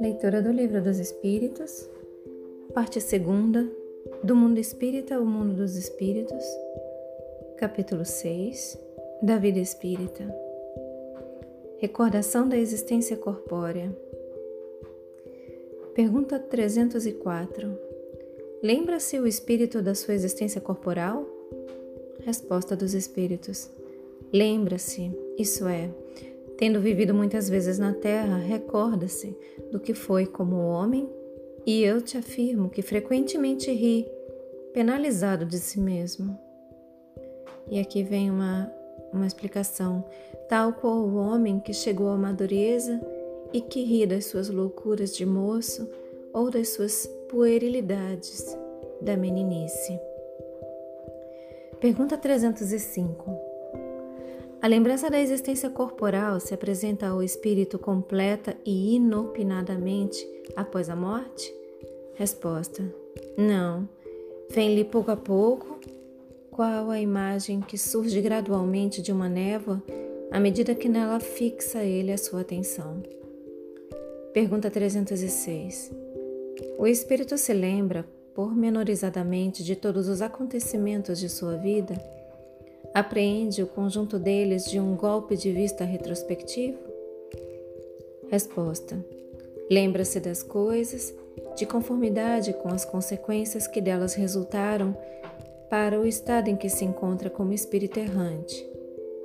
Leitura do Livro dos Espíritos, parte segunda, do mundo espírita ao mundo dos espíritos, capítulo 6, da vida espírita. Recordação da existência corpórea. Pergunta 304. Lembra-se o espírito da sua existência corporal? Resposta dos espíritos. Lembra-se, isso é, tendo vivido muitas vezes na terra, recorda-se do que foi como homem, e eu te afirmo que frequentemente ri, penalizado de si mesmo. E aqui vem uma, uma explicação, tal qual o homem que chegou à madureza e que ri das suas loucuras de moço ou das suas puerilidades da meninice. Pergunta 305. A lembrança da existência corporal se apresenta ao espírito completa e inopinadamente após a morte? Resposta: Não. Vem-lhe pouco a pouco, qual a imagem que surge gradualmente de uma névoa à medida que nela fixa ele a sua atenção. Pergunta 306. O espírito se lembra pormenorizadamente de todos os acontecimentos de sua vida? Apreende o conjunto deles de um golpe de vista retrospectivo? Resposta: Lembra-se das coisas de conformidade com as consequências que delas resultaram para o estado em que se encontra como espírito errante.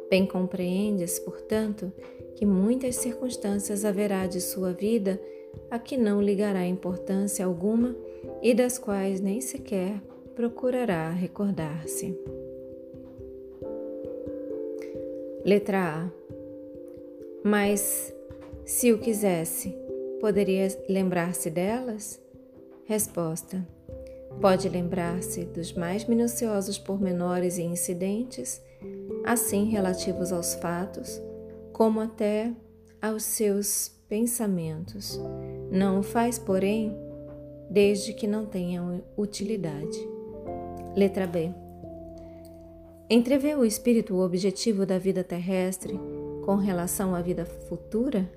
Bem compreendes, portanto, que muitas circunstâncias haverá de sua vida a que não ligará importância alguma e das quais nem sequer procurará recordar-se. Letra A. Mas, se o quisesse, poderia lembrar-se delas? Resposta: Pode lembrar-se dos mais minuciosos pormenores e incidentes, assim relativos aos fatos, como até aos seus pensamentos. Não o faz, porém, desde que não tenham utilidade. Letra B. Entrevê o espírito o objetivo da vida terrestre com relação à vida futura?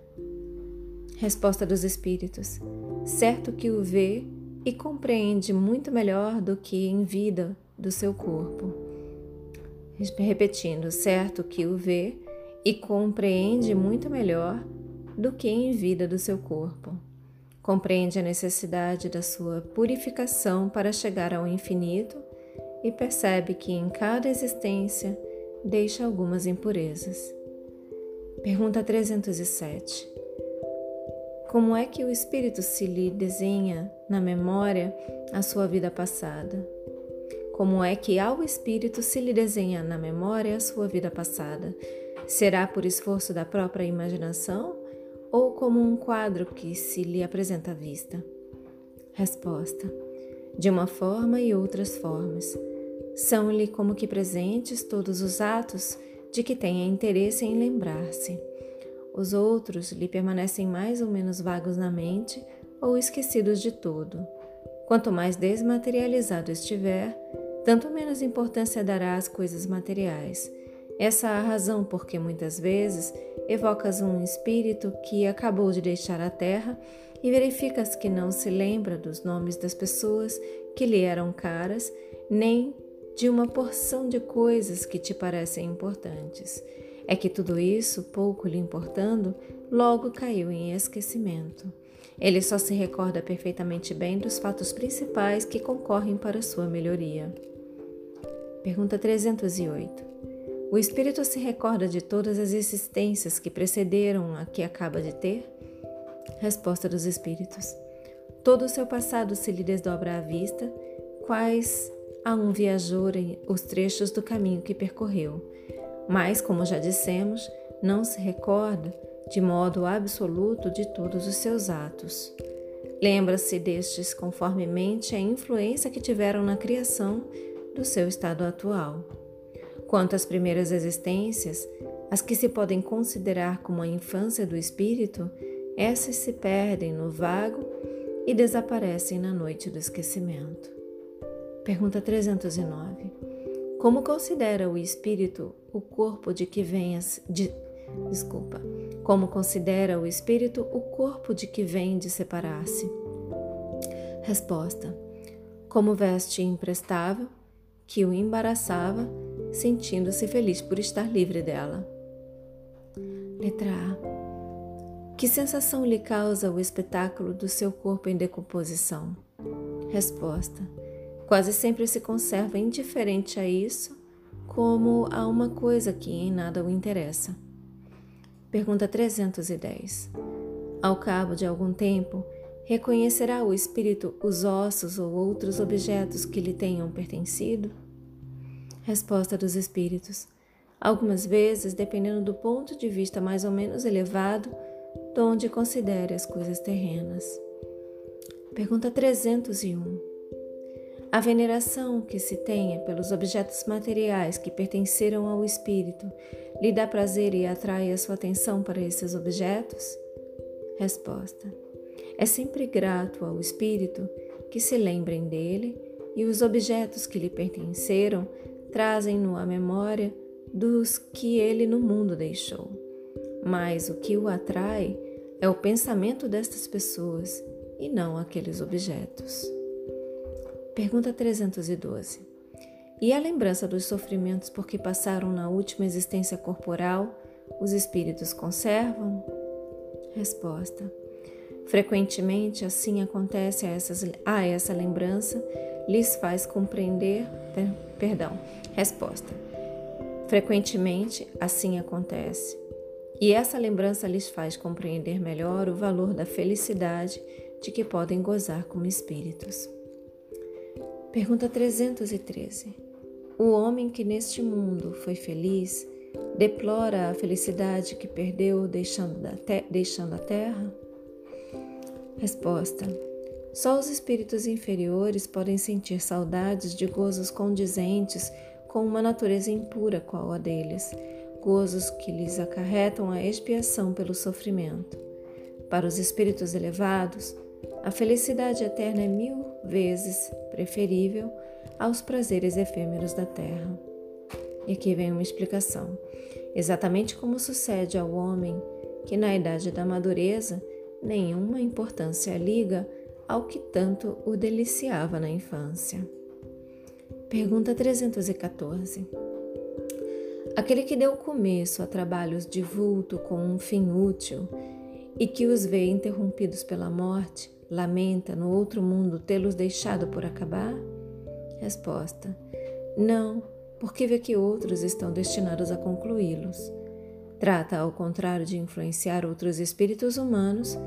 Resposta dos espíritos: certo que o vê e compreende muito melhor do que em vida do seu corpo. Repetindo, certo que o vê e compreende muito melhor do que em vida do seu corpo. Compreende a necessidade da sua purificação para chegar ao infinito e percebe que em cada existência deixa algumas impurezas. Pergunta 307. Como é que o espírito se lhe desenha na memória a sua vida passada? Como é que ao espírito se lhe desenha na memória a sua vida passada? Será por esforço da própria imaginação ou como um quadro que se lhe apresenta à vista? Resposta: De uma forma e outras formas são-lhe como que presentes todos os atos de que tenha interesse em lembrar-se. Os outros lhe permanecem mais ou menos vagos na mente ou esquecidos de todo. Quanto mais desmaterializado estiver, tanto menos importância dará às coisas materiais. Essa é a razão por que muitas vezes evocas um espírito que acabou de deixar a terra e verificas que não se lembra dos nomes das pessoas que lhe eram caras, nem de uma porção de coisas que te parecem importantes. É que tudo isso, pouco lhe importando, logo caiu em esquecimento. Ele só se recorda perfeitamente bem dos fatos principais que concorrem para sua melhoria. Pergunta 308. O espírito se recorda de todas as existências que precederam a que acaba de ter? Resposta dos espíritos. Todo o seu passado se lhe desdobra à vista, quais a um viajor os trechos do caminho que percorreu, mas, como já dissemos, não se recorda de modo absoluto de todos os seus atos. Lembra-se destes conformemente a influência que tiveram na criação do seu estado atual. Quanto às primeiras existências, as que se podem considerar como a infância do espírito, essas se perdem no vago e desaparecem na noite do esquecimento. Pergunta 309. Como considera o espírito o corpo de que vem de, desculpa. Como considera o espírito o corpo de que vem de separar-se? Resposta: Como veste imprestável que o embaraçava, sentindo-se feliz por estar livre dela. Letra A. Que sensação lhe causa o espetáculo do seu corpo em decomposição? Resposta: Quase sempre se conserva indiferente a isso, como a uma coisa que em nada o interessa. Pergunta 310. Ao cabo de algum tempo, reconhecerá o espírito os ossos ou outros objetos que lhe tenham pertencido? Resposta dos espíritos: Algumas vezes, dependendo do ponto de vista mais ou menos elevado, donde considere as coisas terrenas. Pergunta 301. A veneração que se tenha pelos objetos materiais que pertenceram ao espírito lhe dá prazer e atrai a sua atenção para esses objetos? Resposta: É sempre grato ao espírito que se lembrem dele e os objetos que lhe pertenceram trazem-no à memória dos que ele no mundo deixou. Mas o que o atrai é o pensamento destas pessoas e não aqueles objetos. Pergunta 312. E a lembrança dos sofrimentos por que passaram na última existência corporal, os espíritos conservam? Resposta. Frequentemente assim acontece a, essas, a essa lembrança, lhes faz compreender. Per, perdão. Resposta. Frequentemente assim acontece. E essa lembrança lhes faz compreender melhor o valor da felicidade de que podem gozar como espíritos. Pergunta 313. O homem que neste mundo foi feliz deplora a felicidade que perdeu deixando, deixando a terra? Resposta: Só os espíritos inferiores podem sentir saudades de gozos condizentes com uma natureza impura qual a deles, gozos que lhes acarretam a expiação pelo sofrimento. Para os espíritos elevados, a felicidade eterna é mil vezes preferível aos prazeres efêmeros da terra. E aqui vem uma explicação. Exatamente como sucede ao homem que, na idade da madureza, nenhuma importância liga ao que tanto o deliciava na infância. Pergunta 314. Aquele que deu começo a trabalhos de vulto com um fim útil e que os vê interrompidos pela morte, lamenta no outro mundo tê-los deixado por acabar? Resposta: Não, porque vê que outros estão destinados a concluí-los. Trata, ao contrário, de influenciar outros espíritos humanos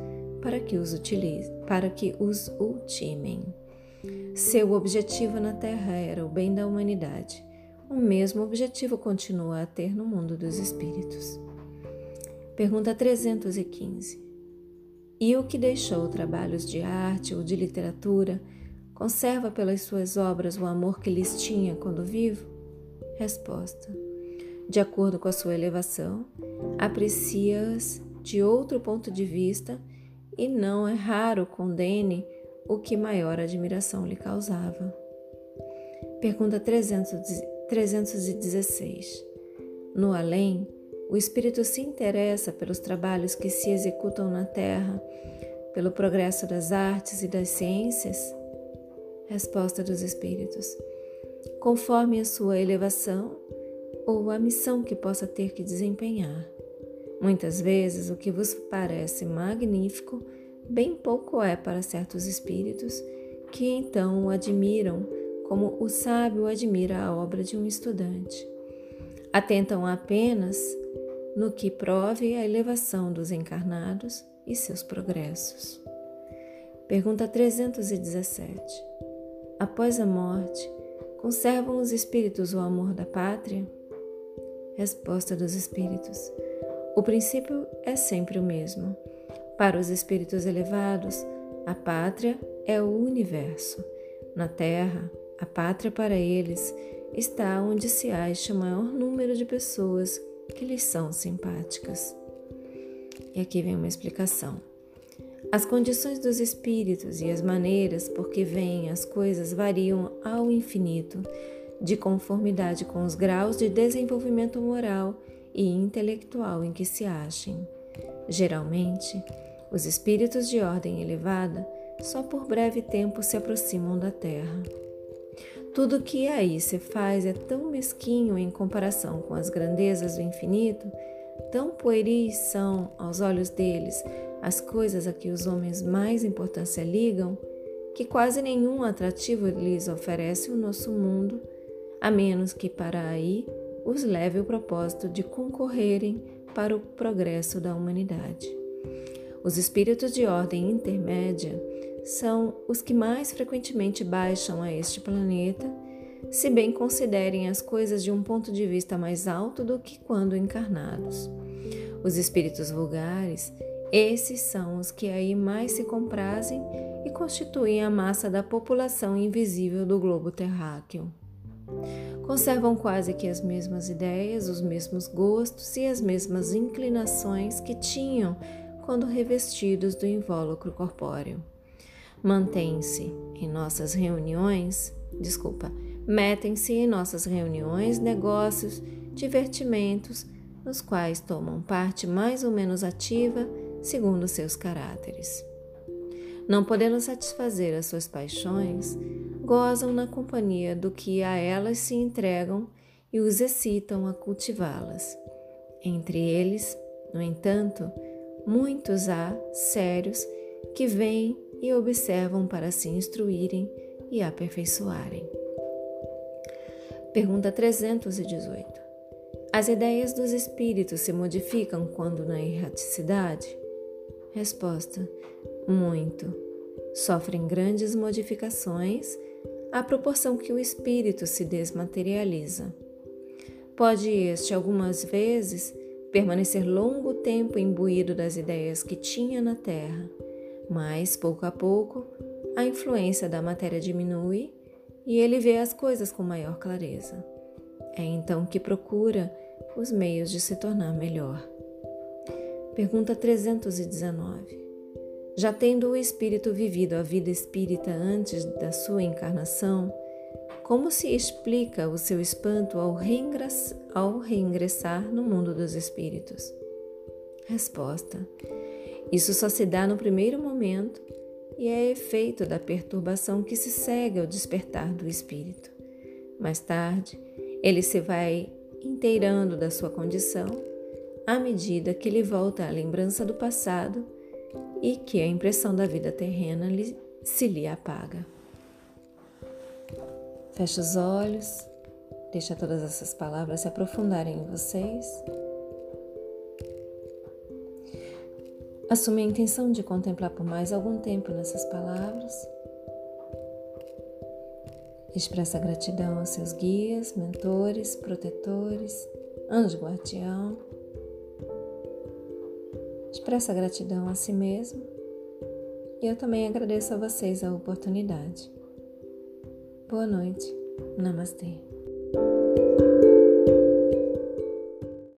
para que os utilize, para que os ultimem. Seu objetivo na Terra era o bem da humanidade. O mesmo objetivo continua a ter no mundo dos espíritos. Pergunta 315. E o que deixou trabalhos de arte ou de literatura conserva pelas suas obras o amor que lhes tinha quando vivo? Resposta. De acordo com a sua elevação, aprecia-as de outro ponto de vista e não é raro condene o que maior admiração lhe causava. Pergunta 300, 316. No além, o espírito se interessa pelos trabalhos que se executam na Terra, pelo progresso das artes e das ciências? Resposta dos espíritos. Conforme a sua elevação ou a missão que possa ter que desempenhar. Muitas vezes o que vos parece magnífico bem pouco é para certos espíritos que então o admiram como o sábio admira a obra de um estudante. Atentam apenas no que prove a elevação dos encarnados e seus progressos. Pergunta 317. Após a morte, conservam os espíritos o amor da pátria? Resposta dos espíritos. O princípio é sempre o mesmo para os espíritos elevados, a pátria é o universo. Na Terra, a pátria para eles está onde se acha o maior número de pessoas que lhes são simpáticas. E aqui vem uma explicação. As condições dos espíritos e as maneiras por que vêm as coisas variam ao infinito, de conformidade com os graus de desenvolvimento moral e intelectual em que se achem. Geralmente, os espíritos de ordem elevada só por breve tempo se aproximam da Terra. Tudo que aí se faz é tão mesquinho em comparação com as grandezas do infinito, tão pueris são, aos olhos deles, as coisas a que os homens mais importância ligam, que quase nenhum atrativo lhes oferece o nosso mundo, a menos que para aí os leve o propósito de concorrerem para o progresso da humanidade. Os espíritos de ordem intermédia são os que mais frequentemente baixam a este planeta, se bem considerem as coisas de um ponto de vista mais alto do que quando encarnados. Os espíritos vulgares, esses são os que aí mais se comprazem e constituem a massa da população invisível do globo terráqueo. Conservam quase que as mesmas ideias, os mesmos gostos e as mesmas inclinações que tinham quando revestidos do invólucro corpóreo mantêm-se em nossas reuniões, desculpa, metem-se em nossas reuniões, negócios, divertimentos, nos quais tomam parte mais ou menos ativa segundo seus caráteres. Não podendo satisfazer as suas paixões, gozam na companhia do que a elas se entregam e os excitam a cultivá-las. Entre eles, no entanto, muitos há sérios que vêm e observam para se instruírem e aperfeiçoarem. Pergunta 318. As ideias dos espíritos se modificam quando na erraticidade? Resposta: Muito. Sofrem grandes modificações à proporção que o espírito se desmaterializa. Pode este, algumas vezes, permanecer longo tempo imbuído das ideias que tinha na Terra mas, pouco a pouco, a influência da matéria diminui e ele vê as coisas com maior clareza. É então que procura os meios de se tornar melhor. Pergunta 319. Já tendo o espírito vivido a vida espírita antes da sua encarnação, como se explica o seu espanto ao, ao reingressar no mundo dos espíritos? Resposta: isso só se dá no primeiro momento e é efeito da perturbação que se segue ao despertar do espírito. Mais tarde, ele se vai inteirando da sua condição à medida que lhe volta a lembrança do passado e que a impressão da vida terrena se lhe apaga. Feche os olhos, deixa todas essas palavras se aprofundarem em vocês. Assume a intenção de contemplar por mais algum tempo nessas palavras. Expressa gratidão aos seus guias, mentores, protetores, anjo guardião. Expressa gratidão a si mesmo. E eu também agradeço a vocês a oportunidade. Boa noite. Namastê.